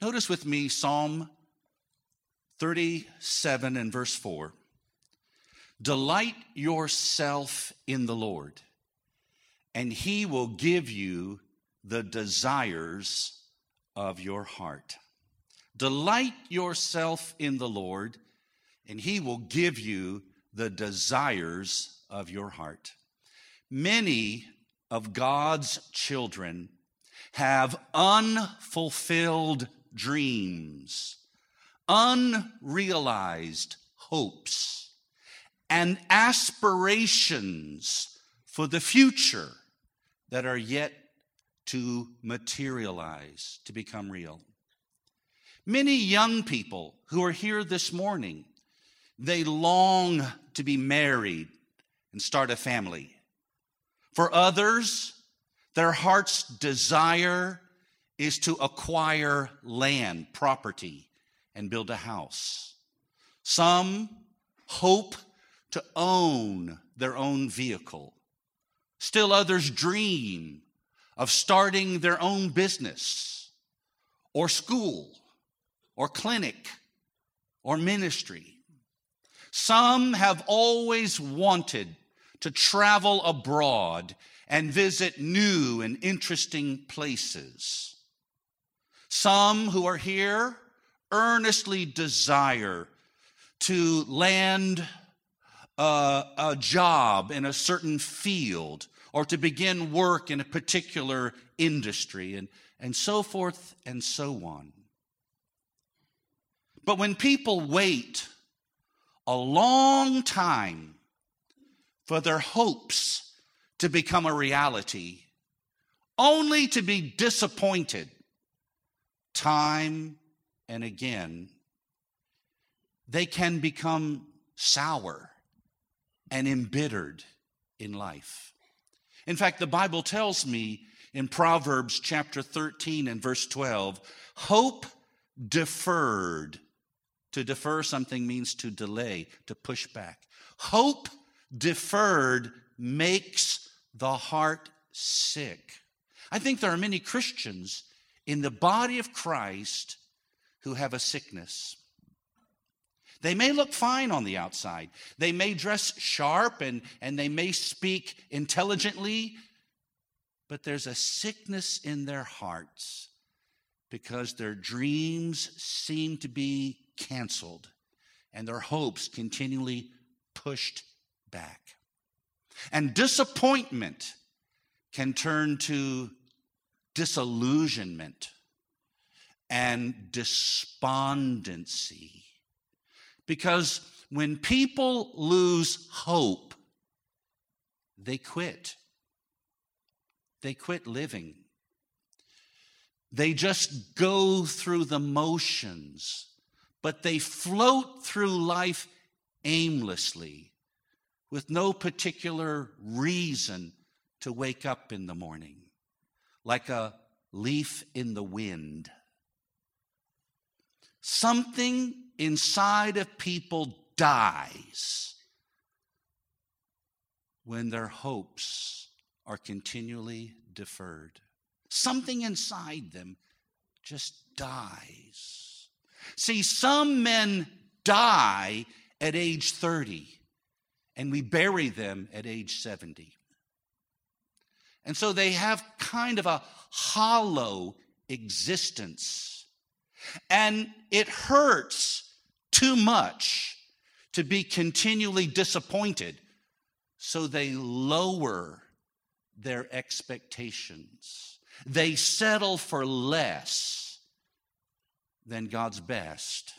Notice with me Psalm 37 and verse 4. Delight yourself in the Lord, and he will give you the desires of your heart. Delight yourself in the Lord, and he will give you the desires of your heart. Many of God's children have unfulfilled dreams, unrealized hopes, and aspirations for the future that are yet to materialize, to become real. Many young people who are here this morning, they long to be married and start a family. For others, their heart's desire is to acquire land, property, and build a house. Some hope to own their own vehicle. Still others dream of starting their own business or school or clinic or ministry. Some have always wanted to travel abroad and visit new and interesting places. Some who are here earnestly desire to land a, a, job in a certain field or to begin work in a particular industry and, and so forth and so on. But when people wait a long time for their hopes to become a reality, only to be disappointed time and again, they can become sour and embittered in life. In fact, the Bible tells me in Proverbs chapter 13 and verse 12 hope deferred. To defer something means to delay, to push back. Hope deferred makes the heart sick. I think there are many Christians in the body of Christ who have a sickness. They may look fine on the outside. They may dress sharp and, and they may speak intelligently, but there's a sickness in their hearts because their dreams seem to be canceled and their hopes continually pushed back. And disappointment can turn to disillusionment and despondency. Because when people lose hope, they quit. They quit living. They just go through the motions, but they float through life aimlessly with no particular reason to wake up in the morning, like a leaf in the wind. Something inside of people dies when their hopes are continually deferred. Something inside them just dies. See, some men die at age 30 and we bury them at age 70. And so they have kind of a hollow existence. And it hurts too much to be continually disappointed. So they lower their expectations. They settle for less than God's best.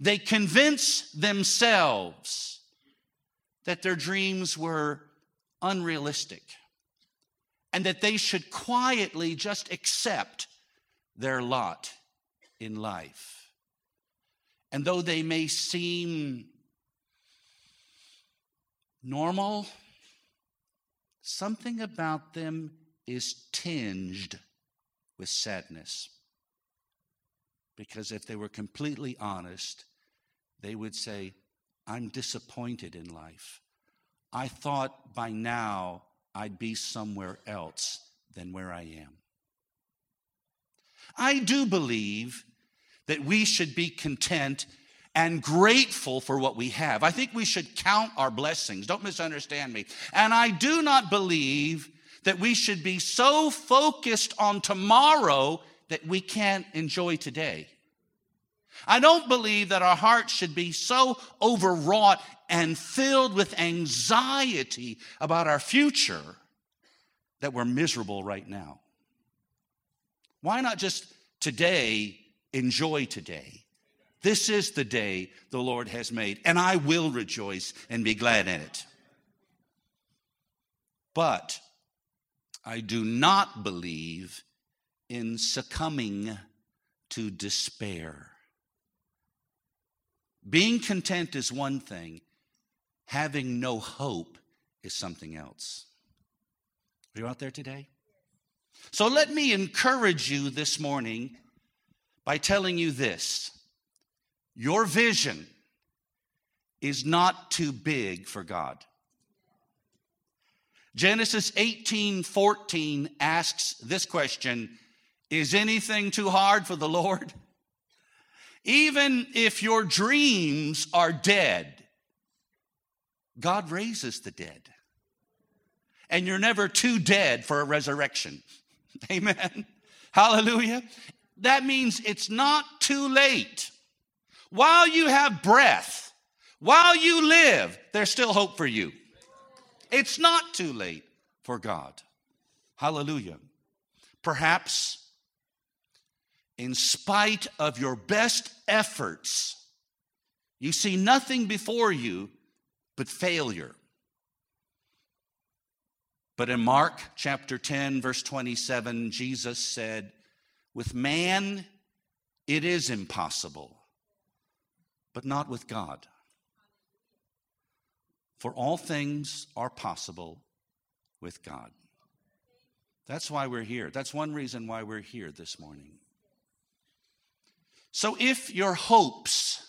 They convince themselves that their dreams were unrealistic and that they should quietly just accept their lot in life. And though they may seem normal, something about them is tinged with sadness. Because if they were completely honest, they would say, I'm disappointed in life. I thought by now I'd be somewhere else than where I am. I do believe that we should be content and grateful for what we have. I think we should count our blessings. Don't misunderstand me. And I do not believe that we should be so focused on tomorrow that we can't enjoy today. I don't believe that our hearts should be so overwrought and filled with anxiety about our future that we're miserable right now. Why not just today enjoy today? This is the day the Lord has made, and I will rejoice and be glad in it. But I do not believe in succumbing to despair. Being content is one thing, having no hope is something else. Are you out there today? So let me encourage you this morning by telling you this your vision is not too big for God. Genesis 18 14 asks this question Is anything too hard for the Lord? Even if your dreams are dead, God raises the dead. And you're never too dead for a resurrection. Amen. Hallelujah. That means it's not too late. While you have breath, while you live, there's still hope for you. It's not too late for God. Hallelujah. Perhaps, in spite of your best efforts, you see nothing before you but failure. But in Mark chapter 10, verse 27, Jesus said, With man it is impossible, but not with God. For all things are possible with God. That's why we're here. That's one reason why we're here this morning. So if your hopes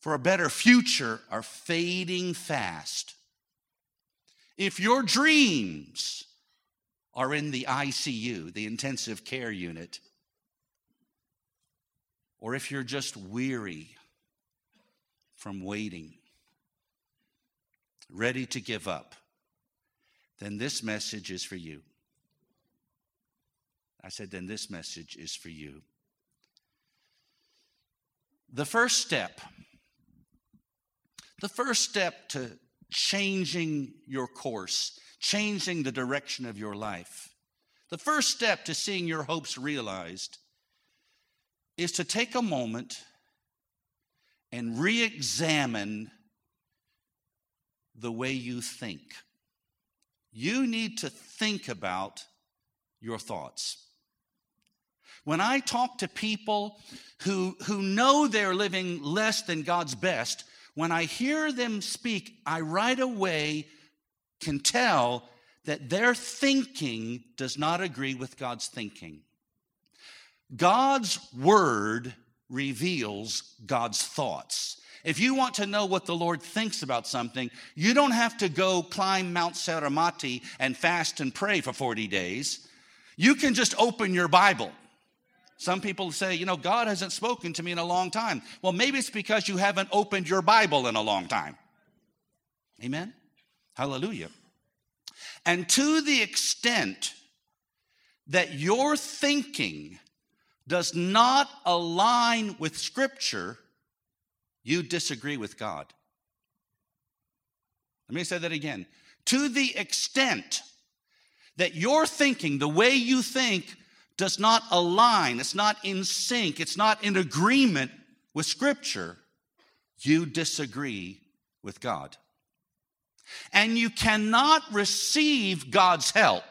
for a better future are fading fast, if your dreams are in the ICU, the intensive care unit, or if you're just weary from waiting, ready to give up, then this message is for you. I said, then this message is for you. The first step, the first step to changing your course, changing the direction of your life, the first step to seeing your hopes realized is to take a moment and re examine the way you think. You need to think about your thoughts. When I talk to people who, who know they're living less than God's best, when I hear them speak, I right away can tell that their thinking does not agree with God's thinking. God's word reveals God's thoughts. If you want to know what the Lord thinks about something, you don't have to go climb Mount Saramati and fast and pray for 40 days. You can just open your Bible. Some people say, you know, God hasn't spoken to me in a long time. Well, maybe it's because you haven't opened your Bible in a long time. Amen? Hallelujah. And to the extent that your thinking does not align with Scripture, you disagree with God. Let me say that again. To the extent that your thinking, the way you think, does not align, it's not in sync, it's not in agreement with Scripture, you disagree with God. And you cannot receive God's help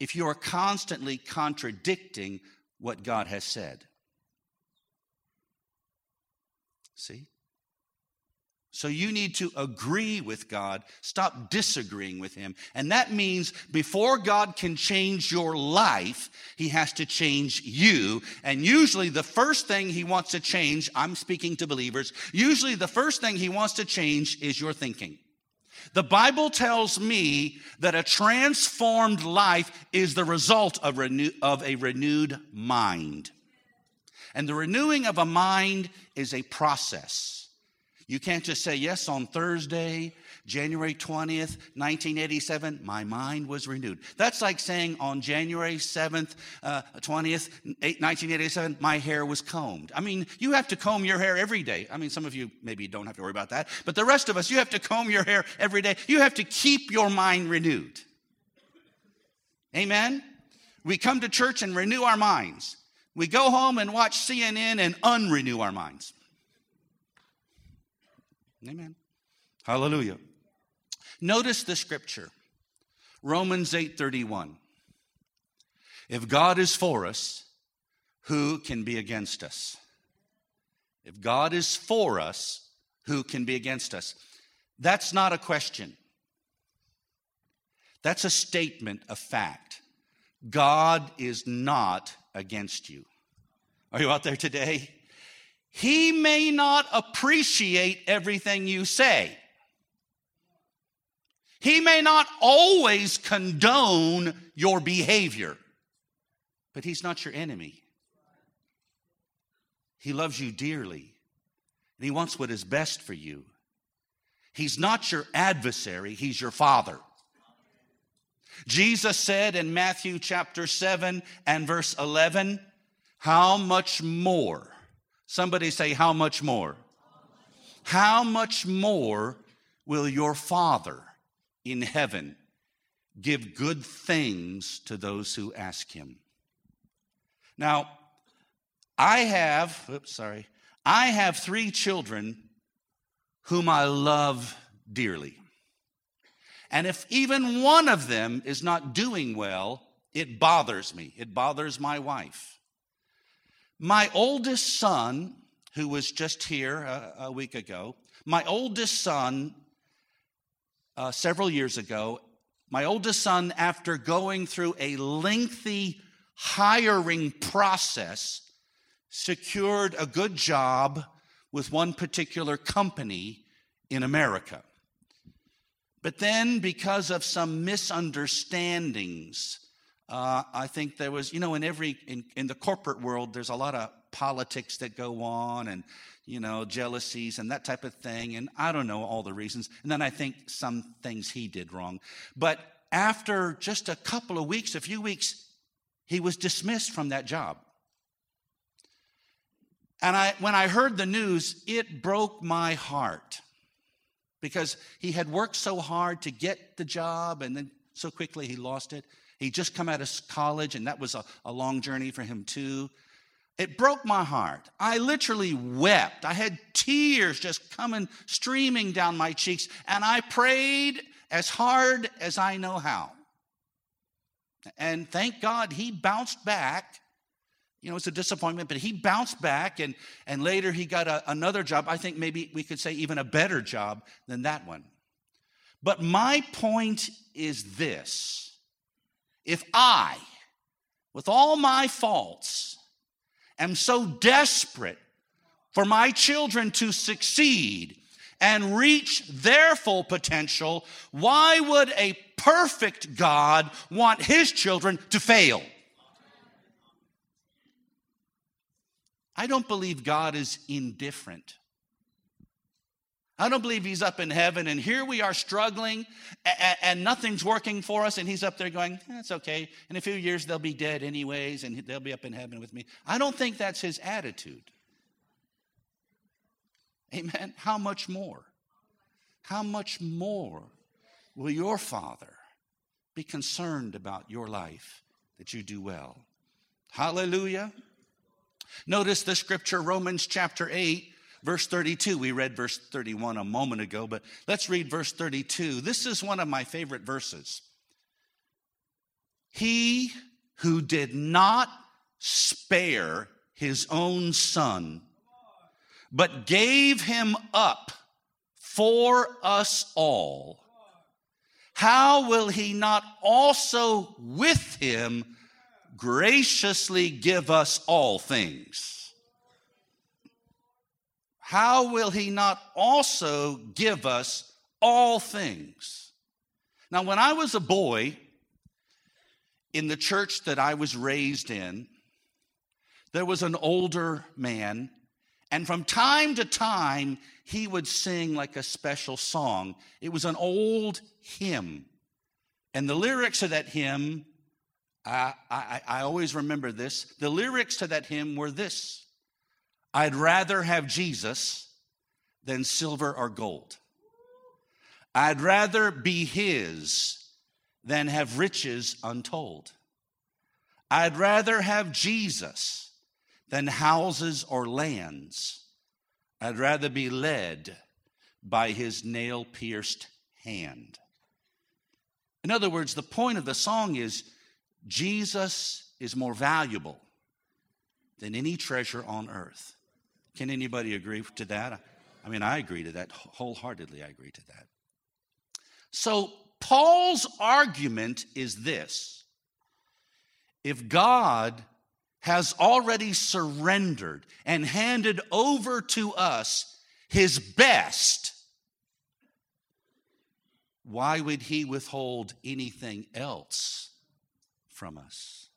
if you are constantly contradicting what God has said. See? So you need to agree with God, stop disagreeing with Him. And that means before God can change your life, He has to change you. And usually the first thing He wants to change, I'm speaking to believers, usually the first thing He wants to change is your thinking. The Bible tells me that a transformed life is the result of, renew, of a renewed mind. And the renewing of a mind is a process. You can't just say, Yes, on Thursday, January 20th, 1987, my mind was renewed. That's like saying on January 7th, uh, 20th, 1987, my hair was combed. I mean, you have to comb your hair every day. I mean, some of you maybe don't have to worry about that, but the rest of us, you have to comb your hair every day. You have to keep your mind renewed. Amen? We come to church and renew our minds. We go home and watch CNN and unrenew our minds. Amen. Hallelujah. Notice the scripture. Romans 8:31. If God is for us, who can be against us? If God is for us, who can be against us? That's not a question. That's a statement of fact. God is not against you. Are you out there today? He may not appreciate everything you say. He may not always condone your behavior, but He's not your enemy. He loves you dearly, and He wants what is best for you. He's not your adversary, He's your Father. Jesus said in Matthew chapter 7 and verse 11, How much more? Somebody say, How much more? How much more will your Father in heaven give good things to those who ask him. Now, I have, oops, sorry, I have three children whom I love dearly. And if even one of them is not doing well, it bothers me. It bothers my wife. My oldest son, who was just here a, a week ago, my oldest son uh, several years ago. My oldest son, after going through a lengthy hiring process, secured a good job with one particular company in America. But then, because of some misunderstandings, uh, I think there was, you know, in every in, in the corporate world, there's a lot of politics that go on, and you know, jealousies and that type of thing. And I don't know all the reasons. And then I think some things he did wrong. But after just a couple of weeks, a few weeks, he was dismissed from that job. And I, when I heard the news, it broke my heart because he had worked so hard to get the job and then so quickly he lost it. He just come out of college and that was a, a long journey for him too. It broke my heart. I literally wept. I had tears just coming, streaming down my cheeks, and I prayed as hard as I know how. And thank God he bounced back. You know, it's a disappointment, but he bounced back, and, and later he got a, another job. I think maybe we could say even a better job than that one. But my point is this if I, with all my faults, am so desperate for my children to succeed and reach their full potential, why would a perfect God want his children to fail? I don't believe God is indifferent. I don't believe he's up in heaven and here we are struggling and, and nothing's working for us and he's up there going, that's okay. In a few years they'll be dead anyways and they'll be up in heaven with me. I don't think that's his attitude. Amen. How much more? How much more will your Father be concerned about your life that you do well? Hallelujah. Notice the scripture, Romans chapter 8 Verse 32, we read verse 31 a moment ago, but let's read verse 32. This is one of my favorite verses. He who did not spare his own son, but gave him up for us all, how will he not also with him graciously give us all things? How will he not also give us all things. Now, when I was a boy in the church that I was raised in, there was an older man, and from time to time, he would sing like a special song. It was an old hymn. And the lyrics of that hymn, I, I, I always remember this. The lyrics to that hymn were this I'd rather have Jesus than silver or gold. I'd rather be his than have riches untold. I'd rather have Jesus than houses or lands. I'd rather be led by his nail pierced hand. In other words, the point of the song is Jesus is more valuable than any treasure on earth. Can anybody agree to that? I mean, I agree to that wholeheartedly. I agree to that. So, Paul's argument is this if God has already surrendered and handed over to us his best, why would he withhold anything else from us?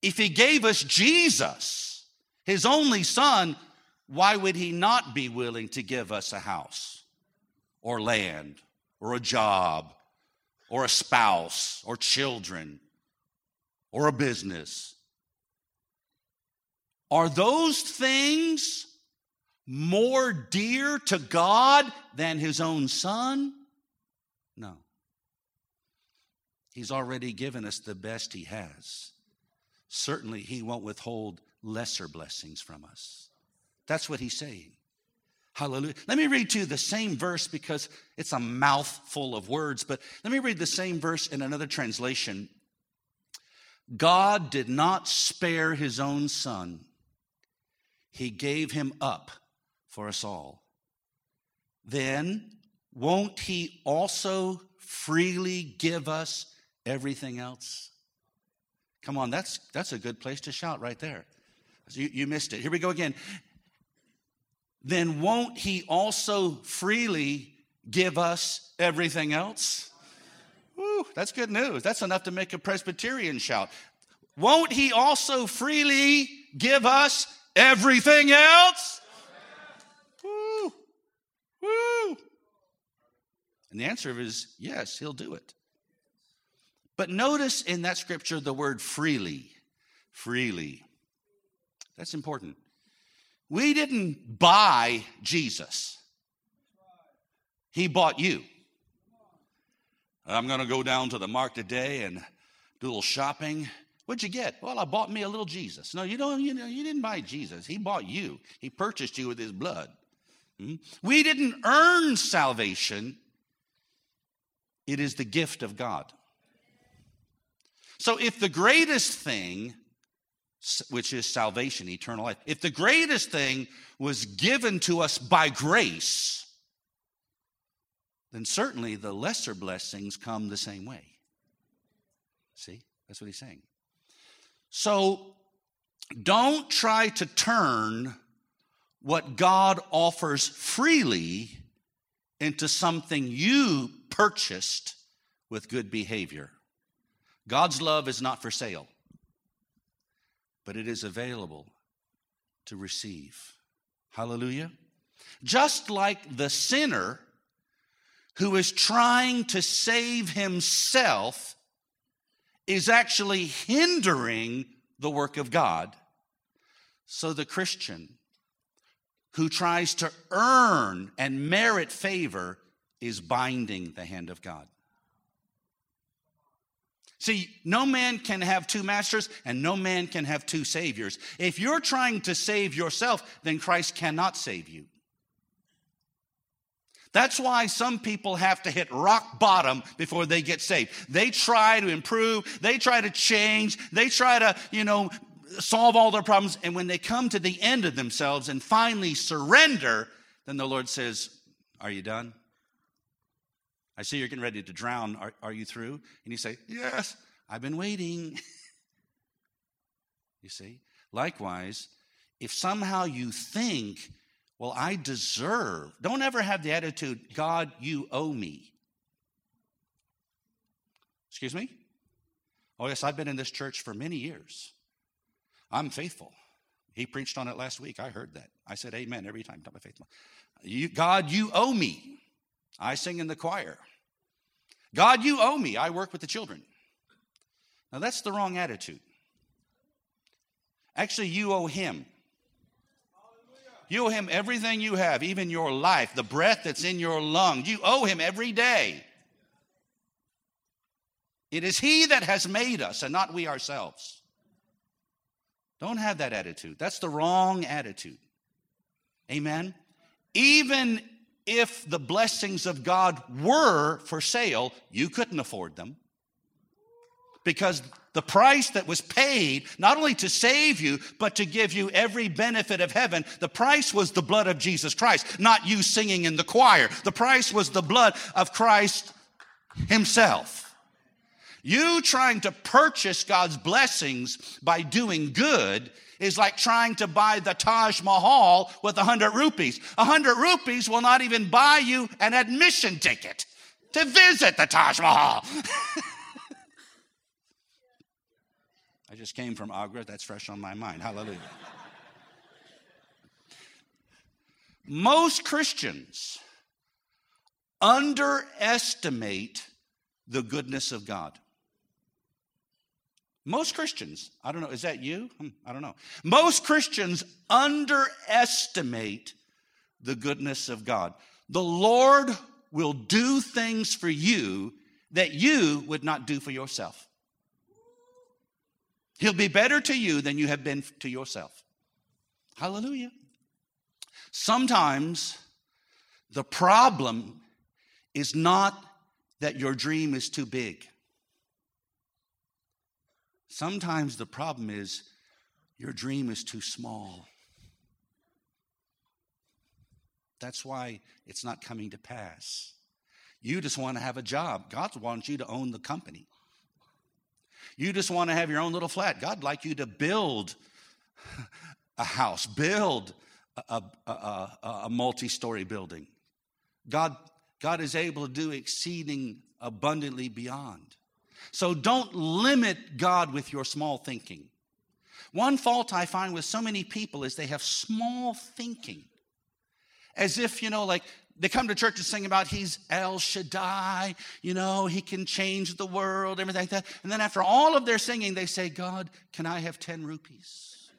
If he gave us Jesus, his only son, why would he not be willing to give us a house or land or a job or a spouse or children or a business? Are those things more dear to God than his own son? No. He's already given us the best he has. Certainly, he won't withhold lesser blessings from us. That's what he's saying. Hallelujah. Let me read to you the same verse because it's a mouthful of words, but let me read the same verse in another translation. God did not spare his own son, he gave him up for us all. Then won't he also freely give us everything else? Come on, that's, that's a good place to shout right there. You, you missed it. Here we go again. Then won't he also freely give us everything else? Woo, that's good news. That's enough to make a Presbyterian shout. Won't he also freely give us everything else? Woo, woo. And the answer is yes, he'll do it. But notice in that scripture the word freely. Freely. That's important. We didn't buy Jesus, He bought you. I'm going to go down to the market today and do a little shopping. What'd you get? Well, I bought me a little Jesus. No, you don't. You, know, you didn't buy Jesus. He bought you. He purchased you with His blood. Hmm? We didn't earn salvation. It is the gift of God. So, if the greatest thing, which is salvation, eternal life, if the greatest thing was given to us by grace, then certainly the lesser blessings come the same way. See, that's what he's saying. So, don't try to turn what God offers freely into something you purchased with good behavior. God's love is not for sale, but it is available to receive. Hallelujah. Just like the sinner who is trying to save himself is actually hindering the work of God. So the Christian who tries to earn and merit favor is binding the hand of God. See, no man can have two masters and no man can have two saviors. If you're trying to save yourself, then Christ cannot save you. That's why some people have to hit rock bottom before they get saved. They try to improve, they try to change, they try to, you know, solve all their problems. And when they come to the end of themselves and finally surrender, then the Lord says, Are you done? I see you're getting ready to drown. Are, are you through? And you say, Yes, I've been waiting. you see? Likewise, if somehow you think well, I deserve. Don't ever have the attitude, God, you owe me. Excuse me? Oh, yes, I've been in this church for many years. I'm faithful. He preached on it last week. I heard that. I said amen every time. You, God, you owe me. I sing in the choir. God, you owe me. I work with the children. Now, that's the wrong attitude. Actually, you owe him. You owe him everything you have, even your life, the breath that's in your lungs. You owe him every day. It is he that has made us and not we ourselves. Don't have that attitude. That's the wrong attitude. Amen. Even if the blessings of God were for sale, you couldn't afford them because the price that was paid, not only to save you, but to give you every benefit of heaven, the price was the blood of Jesus Christ, not you singing in the choir. The price was the blood of Christ Himself. You trying to purchase God's blessings by doing good is like trying to buy the Taj Mahal with a hundred rupees. A hundred rupees will not even buy you an admission ticket to visit the Taj Mahal. I just came from Agra. That's fresh on my mind. Hallelujah. Most Christians underestimate the goodness of God. Most Christians, I don't know, is that you? Hmm, I don't know. Most Christians underestimate the goodness of God. The Lord will do things for you that you would not do for yourself. He'll be better to you than you have been to yourself. Hallelujah. Sometimes the problem is not that your dream is too big. Sometimes the problem is your dream is too small. That's why it's not coming to pass. You just want to have a job. God wants you to own the company. You just want to have your own little flat. God'd like you to build a house, build a, a, a, a multi story building. God, God is able to do exceeding abundantly beyond. So don't limit God with your small thinking. One fault I find with so many people is they have small thinking. As if, you know, like they come to church and sing about he's El Shaddai, you know, he can change the world, everything like that. And then after all of their singing, they say, God, can I have 10 rupees?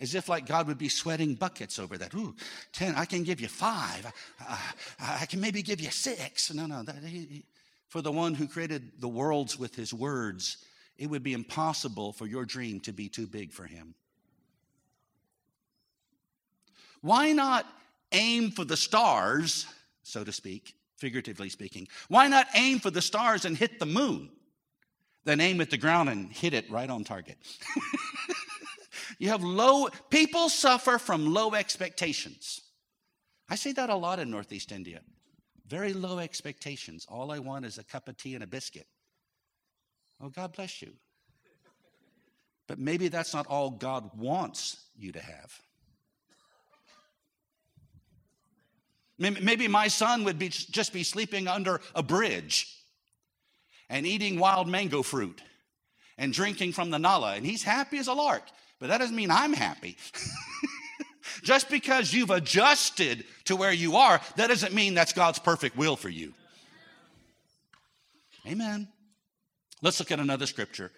As if like God would be sweating buckets over that. Ooh, 10, I can give you five. I, I, I can maybe give you six. No, no. That, he, for the one who created the worlds with his words, it would be impossible for your dream to be too big for him. Why not aim for the stars, so to speak, figuratively speaking? Why not aim for the stars and hit the moon? Then aim at the ground and hit it right on target. you have low, people suffer from low expectations. I see that a lot in Northeast India. Very low expectations. All I want is a cup of tea and a biscuit. Oh, God bless you. But maybe that's not all God wants you to have. Maybe my son would be, just be sleeping under a bridge and eating wild mango fruit and drinking from the nala, and he's happy as a lark. But that doesn't mean I'm happy. just because you've adjusted to where you are, that doesn't mean that's God's perfect will for you. Amen. Let's look at another scripture.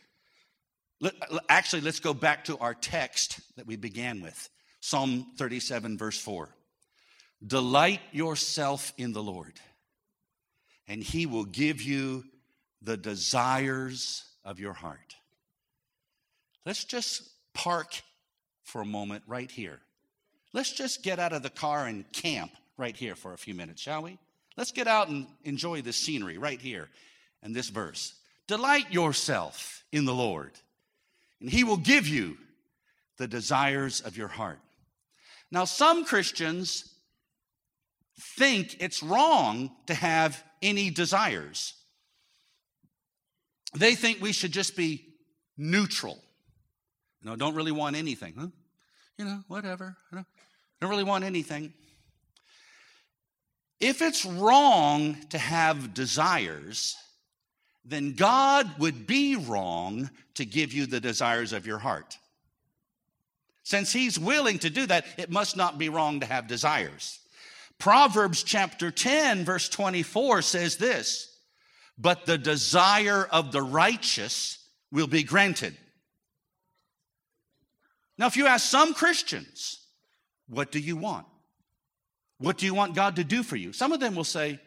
Actually, let's go back to our text that we began with Psalm 37, verse 4. Delight yourself in the Lord, and He will give you the desires of your heart. Let's just park for a moment right here. Let's just get out of the car and camp right here for a few minutes, shall we? Let's get out and enjoy the scenery right here and this verse. Delight yourself in the Lord, and He will give you the desires of your heart. Now, some Christians think it's wrong to have any desires. They think we should just be neutral. You know, don't really want anything. Huh? You know, whatever. Don't really want anything. If it's wrong to have desires, then God would be wrong to give you the desires of your heart. Since He's willing to do that, it must not be wrong to have desires. Proverbs chapter 10, verse 24 says this But the desire of the righteous will be granted. Now, if you ask some Christians, what do you want? What do you want God to do for you? Some of them will say,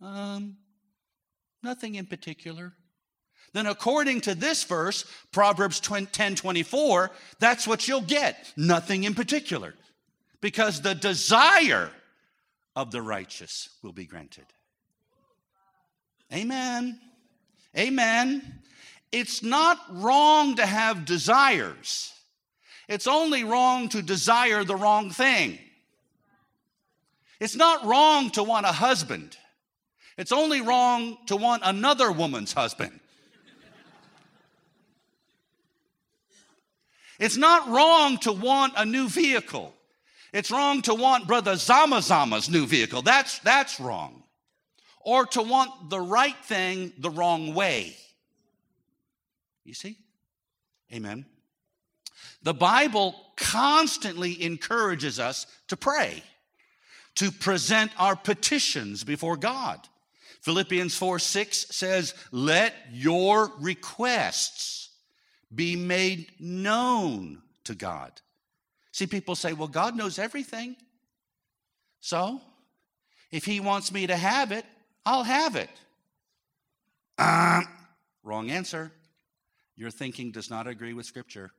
um, nothing in particular. Then, according to this verse, Proverbs 10 24, that's what you'll get. Nothing in particular. Because the desire of the righteous will be granted. Amen. Amen. It's not wrong to have desires. It's only wrong to desire the wrong thing. It's not wrong to want a husband. It's only wrong to want another woman's husband. It's not wrong to want a new vehicle. It's wrong to want Brother Zama Zama's new vehicle. That's, that's wrong. Or to want the right thing the wrong way. You see? Amen. The Bible constantly encourages us to pray to present our petitions before God. Philippians 4 6 says, Let your requests be made known to God. See, people say, Well, God knows everything. So, if He wants me to have it, I'll have it. Uh, wrong answer. Your thinking does not agree with Scripture.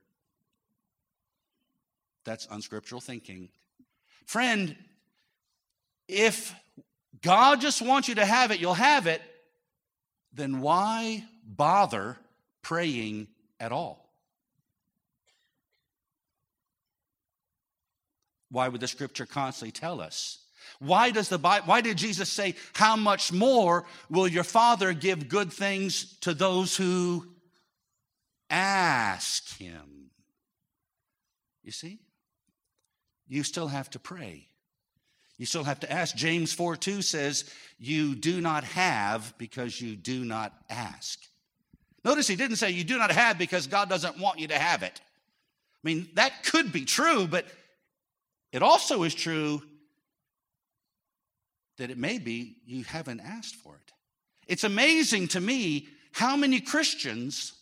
That's unscriptural thinking. Friend, if God just wants you to have it, you'll have it, then why bother praying at all? Why would the scripture constantly tell us? Why does the Bible, why did Jesus say, How much more will your Father give good things to those who ask him? You see? You still have to pray. You still have to ask. James 4 2 says, You do not have because you do not ask. Notice he didn't say you do not have because God doesn't want you to have it. I mean, that could be true, but it also is true that it may be you haven't asked for it. It's amazing to me how many Christians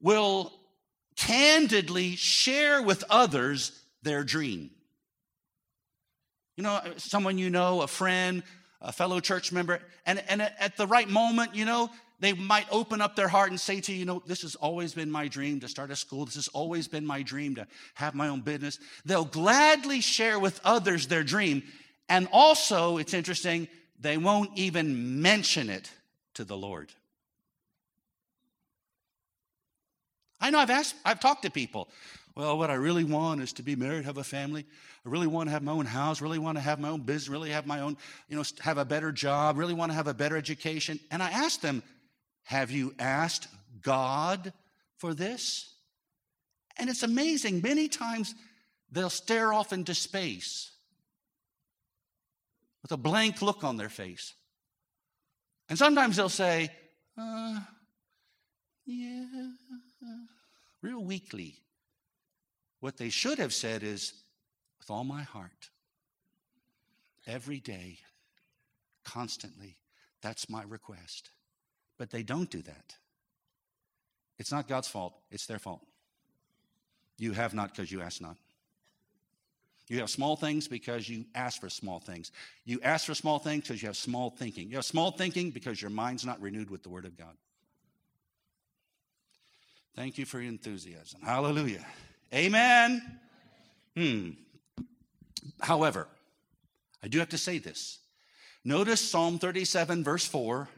will candidly share with others their dream. You know, someone you know, a friend, a fellow church member, and, and at the right moment, you know, they might open up their heart and say to you, you know, this has always been my dream to start a school. This has always been my dream to have my own business. They'll gladly share with others their dream. And also, it's interesting, they won't even mention it to the Lord. I know I've asked, I've talked to people well, what I really want is to be married, have a family. I really want to have my own house, really want to have my own business, really have my own, you know, have a better job, really want to have a better education. And I asked them, Have you asked God for this? And it's amazing. Many times they'll stare off into space with a blank look on their face. And sometimes they'll say, uh, Yeah, real weakly. What they should have said is, with all my heart, every day, constantly, that's my request. But they don't do that. It's not God's fault, it's their fault. You have not because you ask not. You have small things because you ask for small things. You ask for small things because you have small thinking. You have small thinking because your mind's not renewed with the Word of God. Thank you for your enthusiasm. Hallelujah. Amen. Hmm. However, I do have to say this. Notice Psalm 37, verse 4,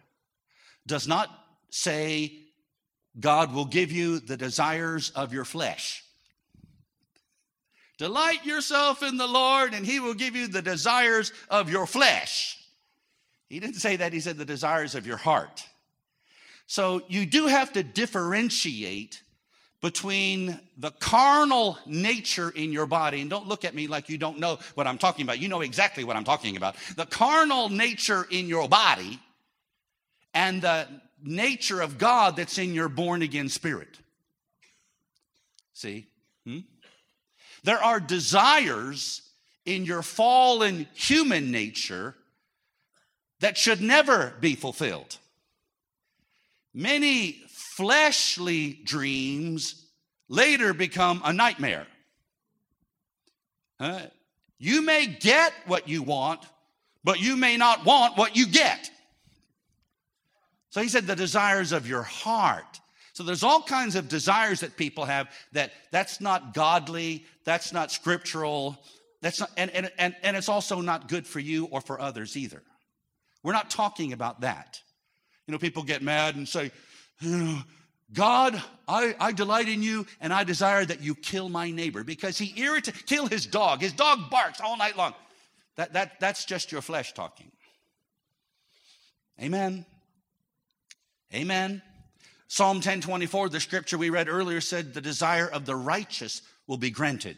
does not say God will give you the desires of your flesh. Delight yourself in the Lord, and He will give you the desires of your flesh. He didn't say that, He said the desires of your heart. So you do have to differentiate between the carnal nature in your body, and don't look at me like you don't know what I'm talking about. You know exactly what I'm talking about. The carnal nature in your body and the nature of God that's in your born again spirit. See? Hmm? There are desires in your fallen human nature that should never be fulfilled. Many fleshly dreams later become a nightmare. You may get what you want, but you may not want what you get. So he said the desires of your heart. So there's all kinds of desires that people have that that's not godly, that's not scriptural, that's not, and, and, and, and it's also not good for you or for others either. We're not talking about that. You know, people get mad and say, you know, God, I, I delight in you and I desire that you kill my neighbor because he irritates, kill his dog. His dog barks all night long. That, that, that's just your flesh talking. Amen. Amen. Psalm 1024, the scripture we read earlier said, the desire of the righteous will be granted.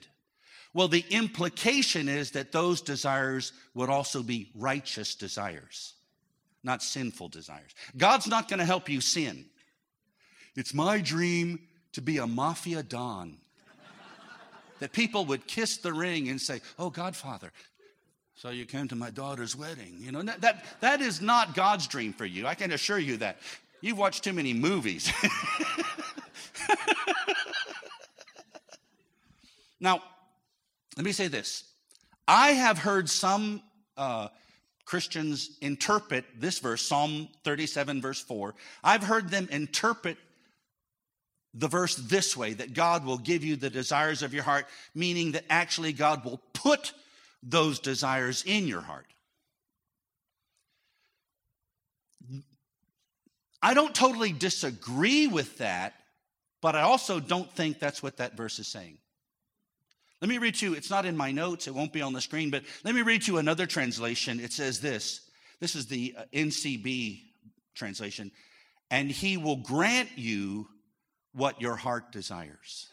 Well, the implication is that those desires would also be righteous desires, not sinful desires. God's not going to help you sin. It's my dream to be a mafia don. that people would kiss the ring and say, Oh, Godfather, so you came to my daughter's wedding. You know, that, that is not God's dream for you. I can assure you that. You've watched too many movies. now, let me say this. I have heard some uh, Christians interpret this verse, Psalm 37, verse 4. I've heard them interpret the verse this way that God will give you the desires of your heart, meaning that actually God will put those desires in your heart. I don't totally disagree with that, but I also don't think that's what that verse is saying. Let me read you, it's not in my notes, it won't be on the screen, but let me read you another translation. It says this this is the uh, NCB translation, and he will grant you what your heart desires.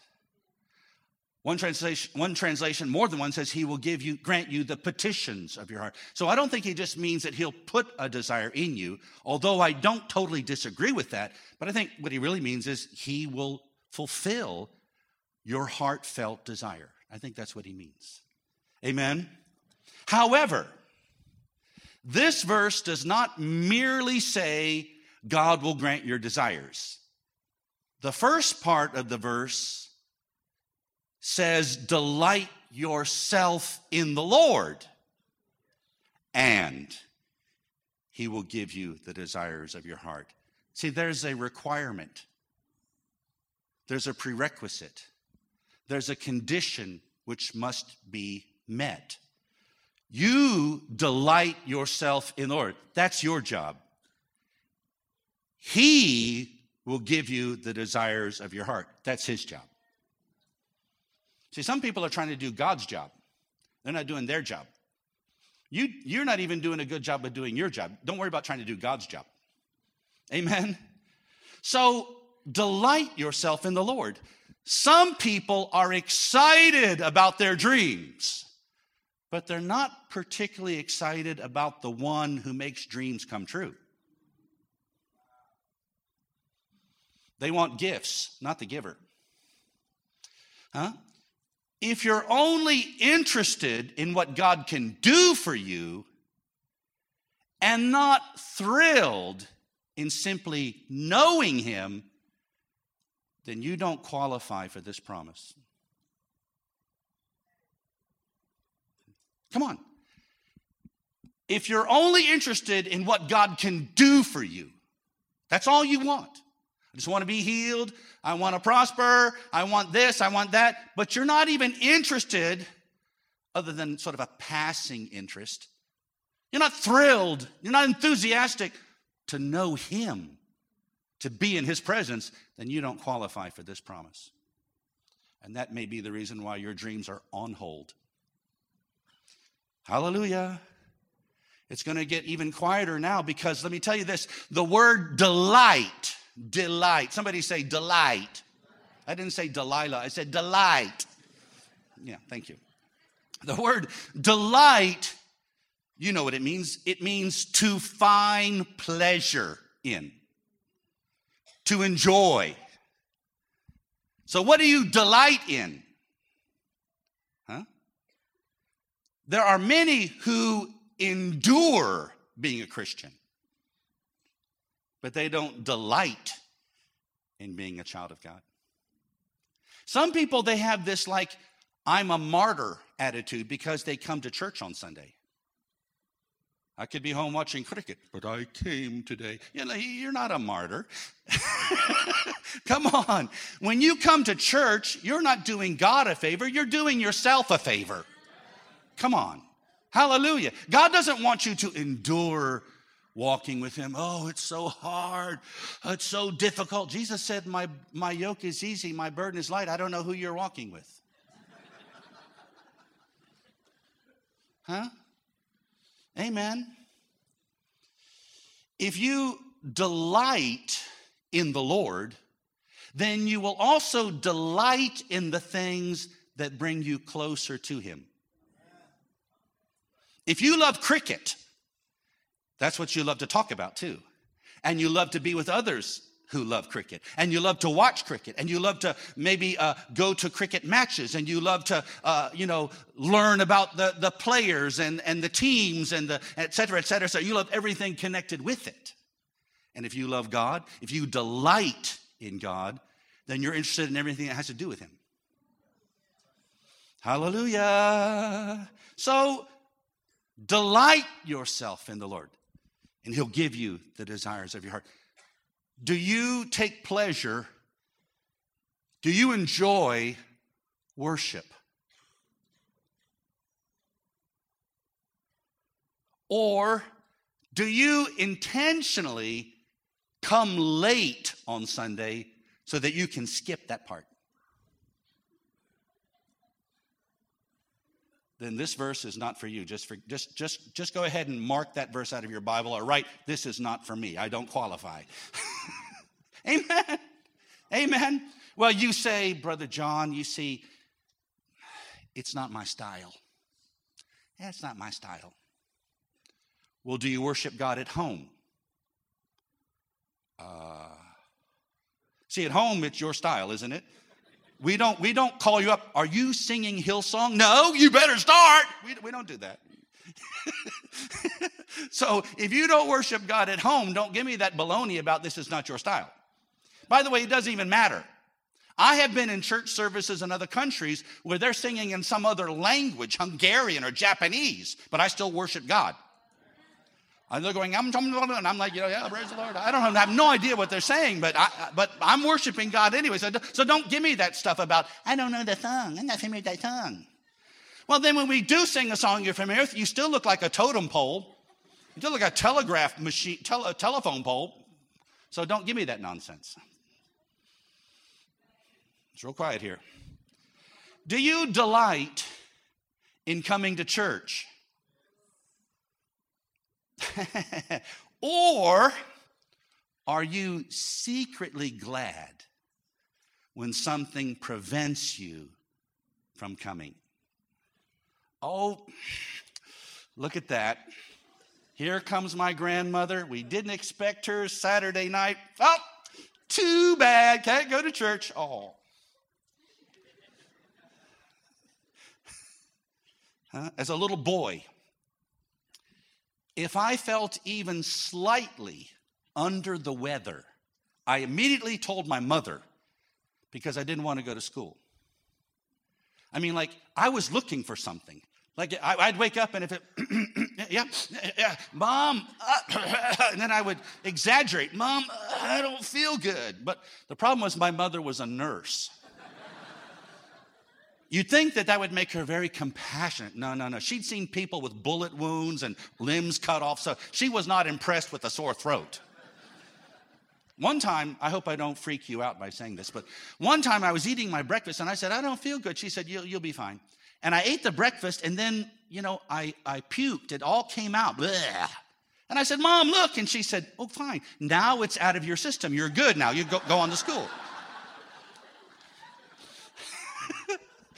One translation, one translation, more than one says he will give you, grant you the petitions of your heart. So I don't think he just means that he'll put a desire in you, although I don't totally disagree with that. But I think what he really means is he will fulfill your heartfelt desire. I think that's what he means. Amen. However, this verse does not merely say God will grant your desires. The first part of the verse says, Delight yourself in the Lord, and he will give you the desires of your heart. See, there's a requirement, there's a prerequisite, there's a condition which must be met. You delight yourself in the Lord. That's your job. He will give you the desires of your heart. That's his job. See, some people are trying to do God's job, they're not doing their job. You, you're not even doing a good job of doing your job. Don't worry about trying to do God's job. Amen. So delight yourself in the Lord. Some people are excited about their dreams, but they're not particularly excited about the one who makes dreams come true. They want gifts, not the giver. Huh? If you're only interested in what God can do for you and not thrilled in simply knowing Him, then you don't qualify for this promise. Come on. If you're only interested in what God can do for you, that's all you want. I just want to be healed. I want to prosper. I want this. I want that. But you're not even interested, other than sort of a passing interest. You're not thrilled. You're not enthusiastic to know Him, to be in His presence. Then you don't qualify for this promise. And that may be the reason why your dreams are on hold. Hallelujah. It's going to get even quieter now because let me tell you this the word delight delight. Somebody say delight. I didn't say Delilah, I said delight. Yeah, thank you. The word delight, you know what it means. It means to find pleasure in, to enjoy. So, what do you delight in? Huh? There are many who endure being a Christian, but they don't delight in being a child of God. Some people, they have this like, I'm a martyr attitude because they come to church on Sunday. I could be home watching cricket, but I came today. You know, you're not a martyr. come on. When you come to church, you're not doing God a favor, you're doing yourself a favor. Come on. Hallelujah. God doesn't want you to endure walking with him. Oh, it's so hard. It's so difficult. Jesus said, My, my yoke is easy, my burden is light. I don't know who you're walking with. Huh? Amen. If you delight in the Lord, then you will also delight in the things that bring you closer to Him. If you love cricket, that's what you love to talk about too. And you love to be with others who love cricket. And you love to watch cricket. And you love to maybe uh, go to cricket matches. And you love to uh, you know learn about the, the players and, and the teams and the et cetera et cetera. So you love everything connected with it. And if you love god if you delight in god then you're interested in everything that has to do with him. Hallelujah. So Delight yourself in the Lord, and He'll give you the desires of your heart. Do you take pleasure? Do you enjoy worship? Or do you intentionally come late on Sunday so that you can skip that part? Then this verse is not for you. Just, for, just, just, just go ahead and mark that verse out of your Bible or write, This is not for me. I don't qualify. Amen. Amen. Well, you say, Brother John, you see, it's not my style. It's not my style. Well, do you worship God at home? Uh, see, at home, it's your style, isn't it? We don't, we don't call you up, are you singing Hillsong? No, you better start. We, we don't do that. so if you don't worship God at home, don't give me that baloney about this is not your style. By the way, it doesn't even matter. I have been in church services in other countries where they're singing in some other language, Hungarian or Japanese, but I still worship God. And they're going, I'm, and I'm like, you know, yeah, praise the Lord. I don't have no idea what they're saying, but, I, but I'm worshiping God anyway. So, so don't give me that stuff about, I don't know the song. I'm not familiar with that song. Well, then when we do sing a song you're familiar with, you still look like a totem pole. You still look like a telegraph machine, tele, a telephone pole. So don't give me that nonsense. It's real quiet here. Do you delight in coming to church? or are you secretly glad when something prevents you from coming? Oh, look at that. Here comes my grandmother. We didn't expect her Saturday night. Oh, too bad. Can't go to church. Oh. Huh? As a little boy, if I felt even slightly under the weather, I immediately told my mother because I didn't want to go to school. I mean, like, I was looking for something. Like, I'd wake up and if it, yeah, yeah, mom, uh, and then I would exaggerate, mom, I don't feel good. But the problem was my mother was a nurse. You'd think that that would make her very compassionate. No, no, no. She'd seen people with bullet wounds and limbs cut off, so she was not impressed with a sore throat. One time, I hope I don't freak you out by saying this, but one time I was eating my breakfast and I said, I don't feel good. She said, You'll, you'll be fine. And I ate the breakfast and then, you know, I, I puked. It all came out. Blech. And I said, Mom, look. And she said, Oh, fine. Now it's out of your system. You're good now. You go, go on to school.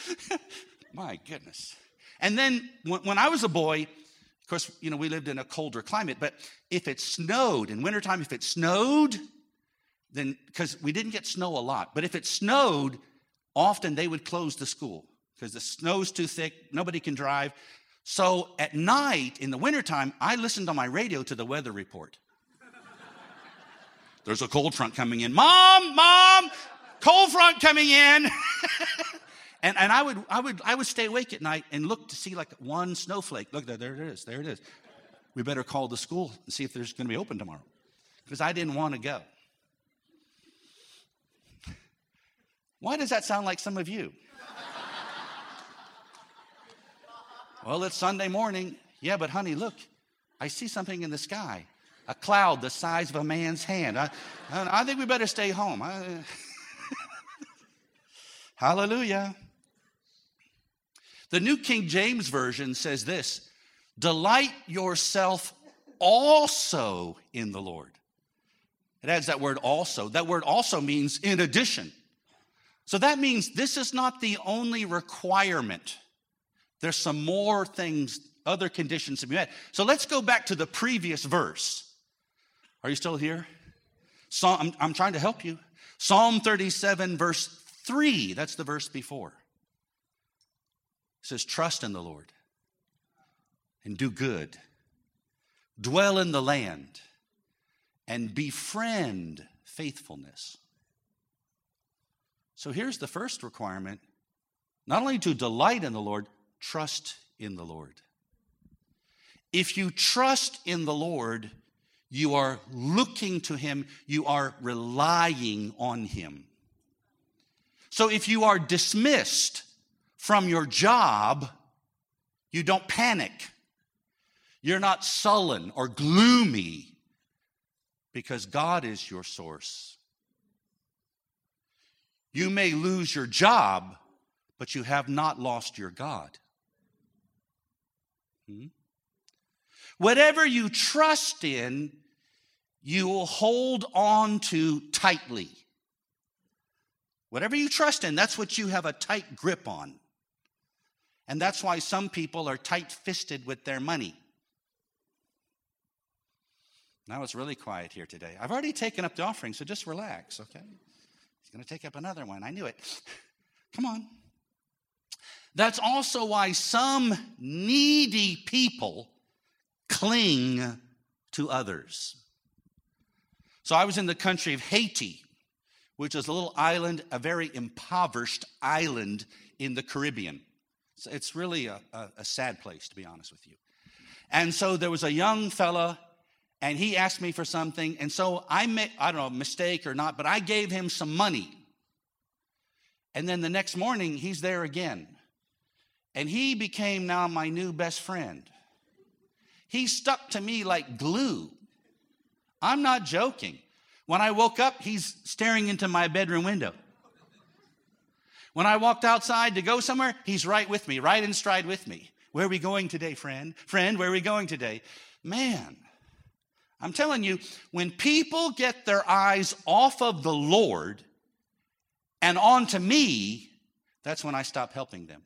My goodness. And then when, when I was a boy, of course, you know, we lived in a colder climate, but if it snowed in wintertime, if it snowed, then because we didn't get snow a lot, but if it snowed, often they would close the school because the snow's too thick, nobody can drive. So at night in the wintertime, I listened on my radio to the weather report. There's a cold front coming in. Mom, mom, cold front coming in. and, and I would I would I would stay awake at night and look to see like one snowflake. Look there, there it is, there it is. We better call the school and see if there's going to be open tomorrow. Because I didn't want to go. Why does that sound like some of you? well, it's Sunday morning. Yeah, but honey, look, I see something in the sky a cloud the size of a man's hand. I, I think we better stay home. I, hallelujah. The New King James Version says this Delight yourself also in the Lord. It adds that word also. That word also means in addition. So that means this is not the only requirement. There's some more things, other conditions to be met. So let's go back to the previous verse. Are you still here? Psalm, I'm, I'm trying to help you. Psalm 37, verse 3, that's the verse before. It says, Trust in the Lord and do good, dwell in the land and befriend faithfulness. So here's the first requirement not only to delight in the Lord, trust in the Lord. If you trust in the Lord, you are looking to Him, you are relying on Him. So if you are dismissed from your job, you don't panic. You're not sullen or gloomy because God is your source. You may lose your job, but you have not lost your God. Hmm? Whatever you trust in, you will hold on to tightly. Whatever you trust in, that's what you have a tight grip on. And that's why some people are tight fisted with their money. Now it's really quiet here today. I've already taken up the offering, so just relax, okay? He's going to take up another one. I knew it. Come on. That's also why some needy people cling to others. So I was in the country of Haiti, which is a little island, a very impoverished island in the Caribbean. It's really a, a, a sad place, to be honest with you. Mm-hmm. And so there was a young fella, and he asked me for something. And so I made, I don't know, mistake or not, but I gave him some money. And then the next morning, he's there again. And he became now my new best friend. He stuck to me like glue. I'm not joking. When I woke up, he's staring into my bedroom window. When I walked outside to go somewhere, he's right with me, right in stride with me. Where are we going today, friend? Friend, where are we going today? Man, I'm telling you, when people get their eyes off of the Lord and onto me, that's when I stop helping them.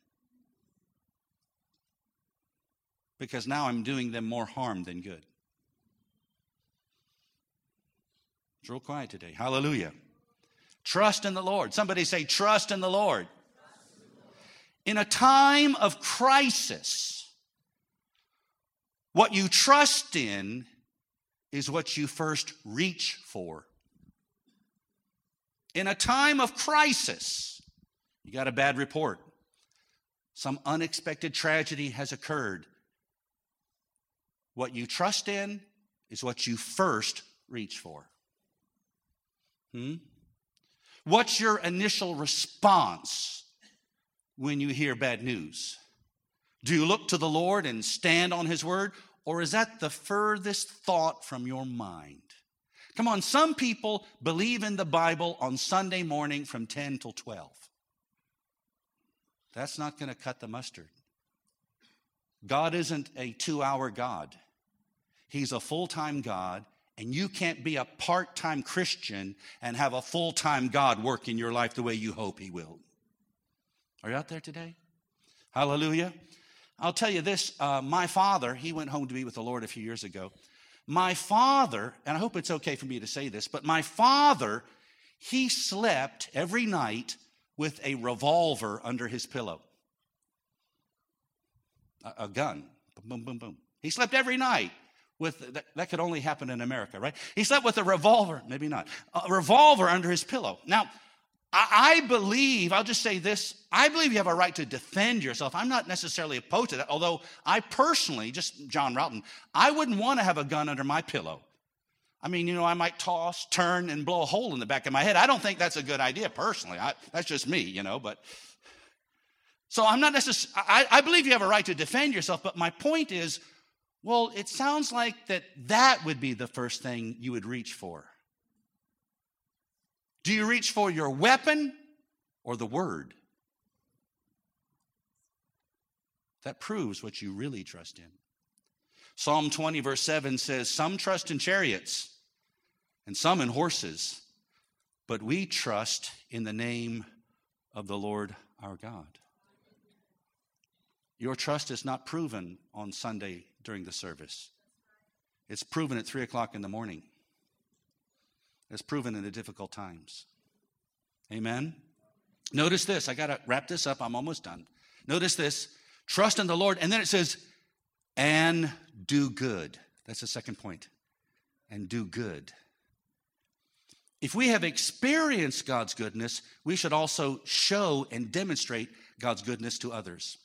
Because now I'm doing them more harm than good. It's real quiet today. Hallelujah. Trust in the Lord. Somebody say, trust in the Lord. In a time of crisis, what you trust in is what you first reach for. In a time of crisis, you got a bad report. Some unexpected tragedy has occurred. What you trust in is what you first reach for. Hmm? What's your initial response when you hear bad news? Do you look to the Lord and stand on His word? Or is that the furthest thought from your mind? Come on, some people believe in the Bible on Sunday morning from 10 till 12. That's not going to cut the mustard. God isn't a two hour God, He's a full time God, and you can't be a part time Christian and have a full time God work in your life the way you hope He will. Are you out there today? Hallelujah. I'll tell you this uh, my father, he went home to be with the Lord a few years ago. My father, and I hope it's okay for me to say this, but my father, he slept every night with a revolver under his pillow, a, a gun. Boom, boom, boom, boom. He slept every night with that, that, could only happen in America, right? He slept with a revolver, maybe not, a revolver under his pillow. Now, I, believe, I'll just say this I believe you have a right to defend yourself. I'm not necessarily opposed to that, although I personally, just John Roughton, I wouldn't want to have a gun under my pillow. I mean, you know, I might toss, turn, and blow a hole in the back of my head. I don't think that's a good idea personally. I, that's just me, you know, but. So I'm not necessarily, I, I believe you have a right to defend yourself, but my point is, well, it sounds like that that would be the first thing you would reach for. Do you reach for your weapon or the word? That proves what you really trust in. Psalm 20, verse 7 says, Some trust in chariots and some in horses, but we trust in the name of the Lord our God. Your trust is not proven on Sunday during the service. It's proven at 3 o'clock in the morning. It's proven in the difficult times. Amen? Notice this. I got to wrap this up. I'm almost done. Notice this. Trust in the Lord. And then it says, and do good. That's the second point. And do good. If we have experienced God's goodness, we should also show and demonstrate God's goodness to others.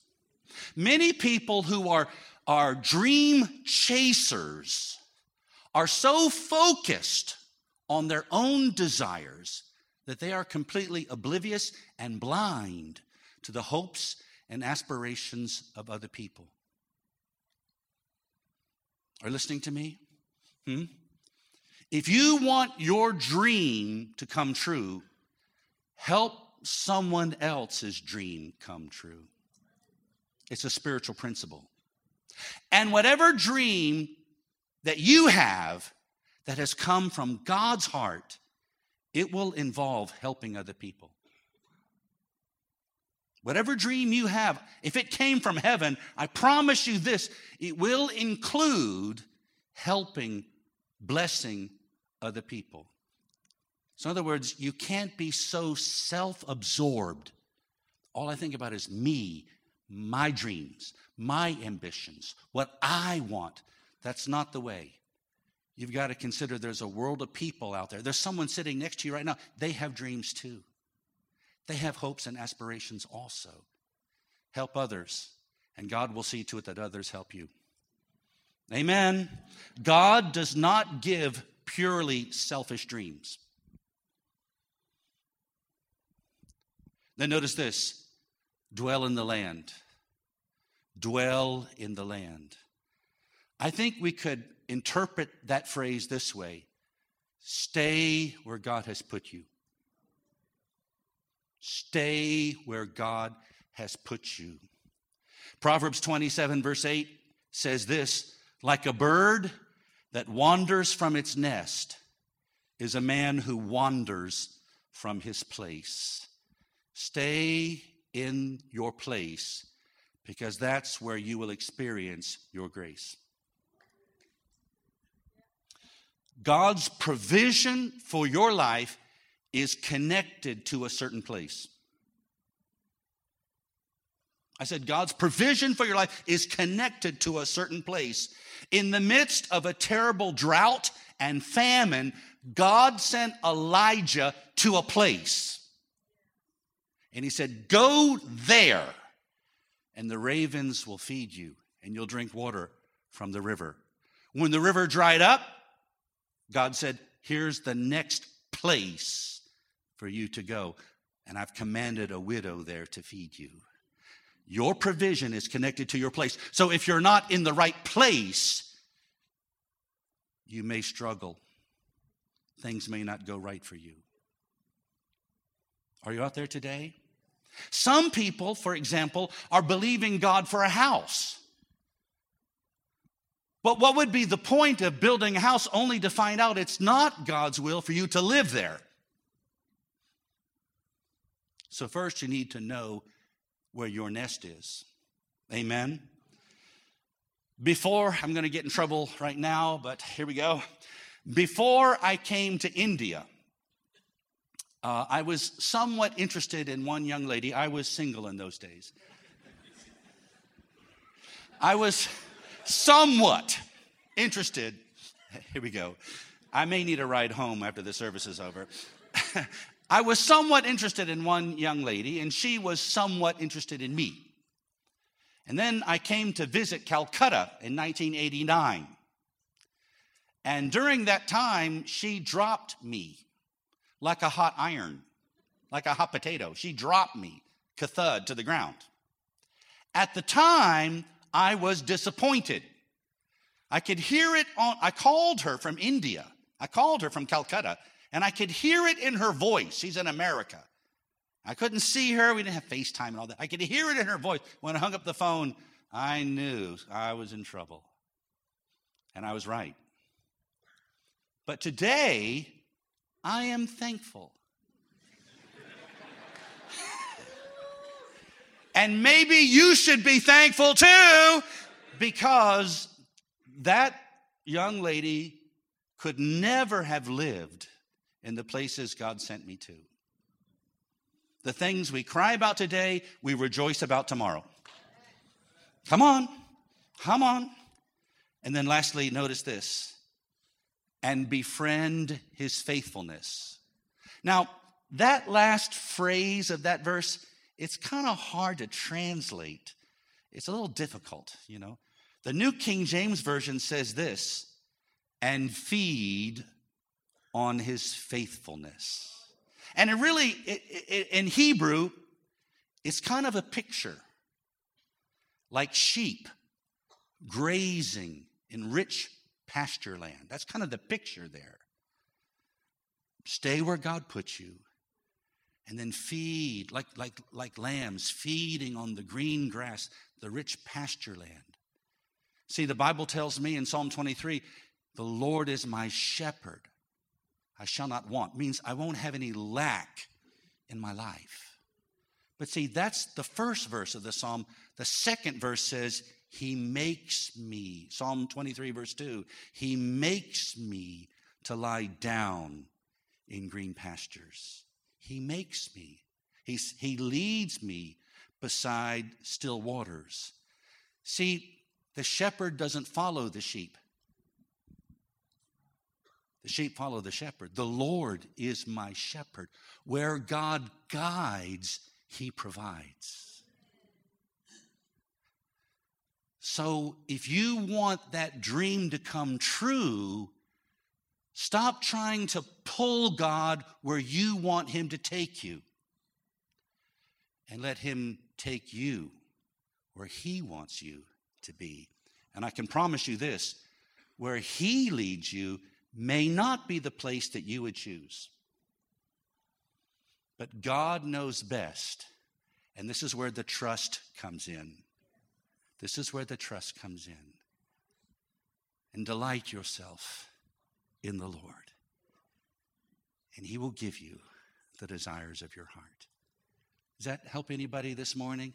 Many people who are, are dream chasers are so focused on their own desires that they are completely oblivious and blind to the hopes and aspirations of other people. Are listening to me? Hmm? If you want your dream to come true, help someone else's dream come true. It's a spiritual principle. And whatever dream that you have that has come from God's heart, it will involve helping other people. Whatever dream you have, if it came from heaven, I promise you this it will include helping, blessing other people. So, in other words, you can't be so self absorbed. All I think about is me, my dreams, my ambitions, what I want. That's not the way. You've got to consider there's a world of people out there. There's someone sitting next to you right now. They have dreams too. They have hopes and aspirations also. Help others, and God will see to it that others help you. Amen. God does not give purely selfish dreams. Then notice this dwell in the land. Dwell in the land. I think we could interpret that phrase this way stay where God has put you. Stay where God has put you. Proverbs 27, verse 8 says this like a bird that wanders from its nest is a man who wanders from his place. Stay in your place because that's where you will experience your grace. God's provision for your life is connected to a certain place. I said, God's provision for your life is connected to a certain place. In the midst of a terrible drought and famine, God sent Elijah to a place. And he said, Go there, and the ravens will feed you, and you'll drink water from the river. When the river dried up, God said, Here's the next place for you to go. And I've commanded a widow there to feed you. Your provision is connected to your place. So if you're not in the right place, you may struggle. Things may not go right for you. Are you out there today? Some people, for example, are believing God for a house. But what would be the point of building a house only to find out it's not God's will for you to live there? So, first, you need to know where your nest is. Amen. Before, I'm going to get in trouble right now, but here we go. Before I came to India, uh, I was somewhat interested in one young lady. I was single in those days. I was somewhat interested. Here we go. I may need a ride home after the service is over. I was somewhat interested in one young lady, and she was somewhat interested in me. And then I came to visit Calcutta in 1989. And during that time, she dropped me like a hot iron, like a hot potato. She dropped me, kathud, to the ground. At the time, I was disappointed. I could hear it on, I called her from India. I called her from Calcutta, and I could hear it in her voice. She's in America. I couldn't see her. We didn't have FaceTime and all that. I could hear it in her voice. When I hung up the phone, I knew I was in trouble. And I was right. But today, I am thankful. and maybe you should be thankful too, because that young lady could never have lived in the places God sent me to. The things we cry about today, we rejoice about tomorrow. Come on, come on. And then lastly, notice this and befriend his faithfulness. Now, that last phrase of that verse, it's kind of hard to translate. It's a little difficult, you know. The New King James Version says this and feed on his faithfulness. And it really, it, it, in Hebrew, it's kind of a picture like sheep grazing in rich pasture land. That's kind of the picture there. Stay where God puts you and then feed like, like, like lambs feeding on the green grass, the rich pasture land. See, the Bible tells me in Psalm 23 the Lord is my shepherd. I shall not want, means I won't have any lack in my life. But see, that's the first verse of the psalm. The second verse says, He makes me, Psalm 23, verse 2, He makes me to lie down in green pastures. He makes me. He's, he leads me beside still waters. See, the shepherd doesn't follow the sheep. The sheep follow the shepherd. The Lord is my shepherd. Where God guides, he provides. So if you want that dream to come true, stop trying to pull God where you want him to take you. And let him take you where he wants you to be. And I can promise you this where he leads you, may not be the place that you would choose. But God knows best. And this is where the trust comes in. This is where the trust comes in. And delight yourself in the Lord. And He will give you the desires of your heart. Does that help anybody this morning?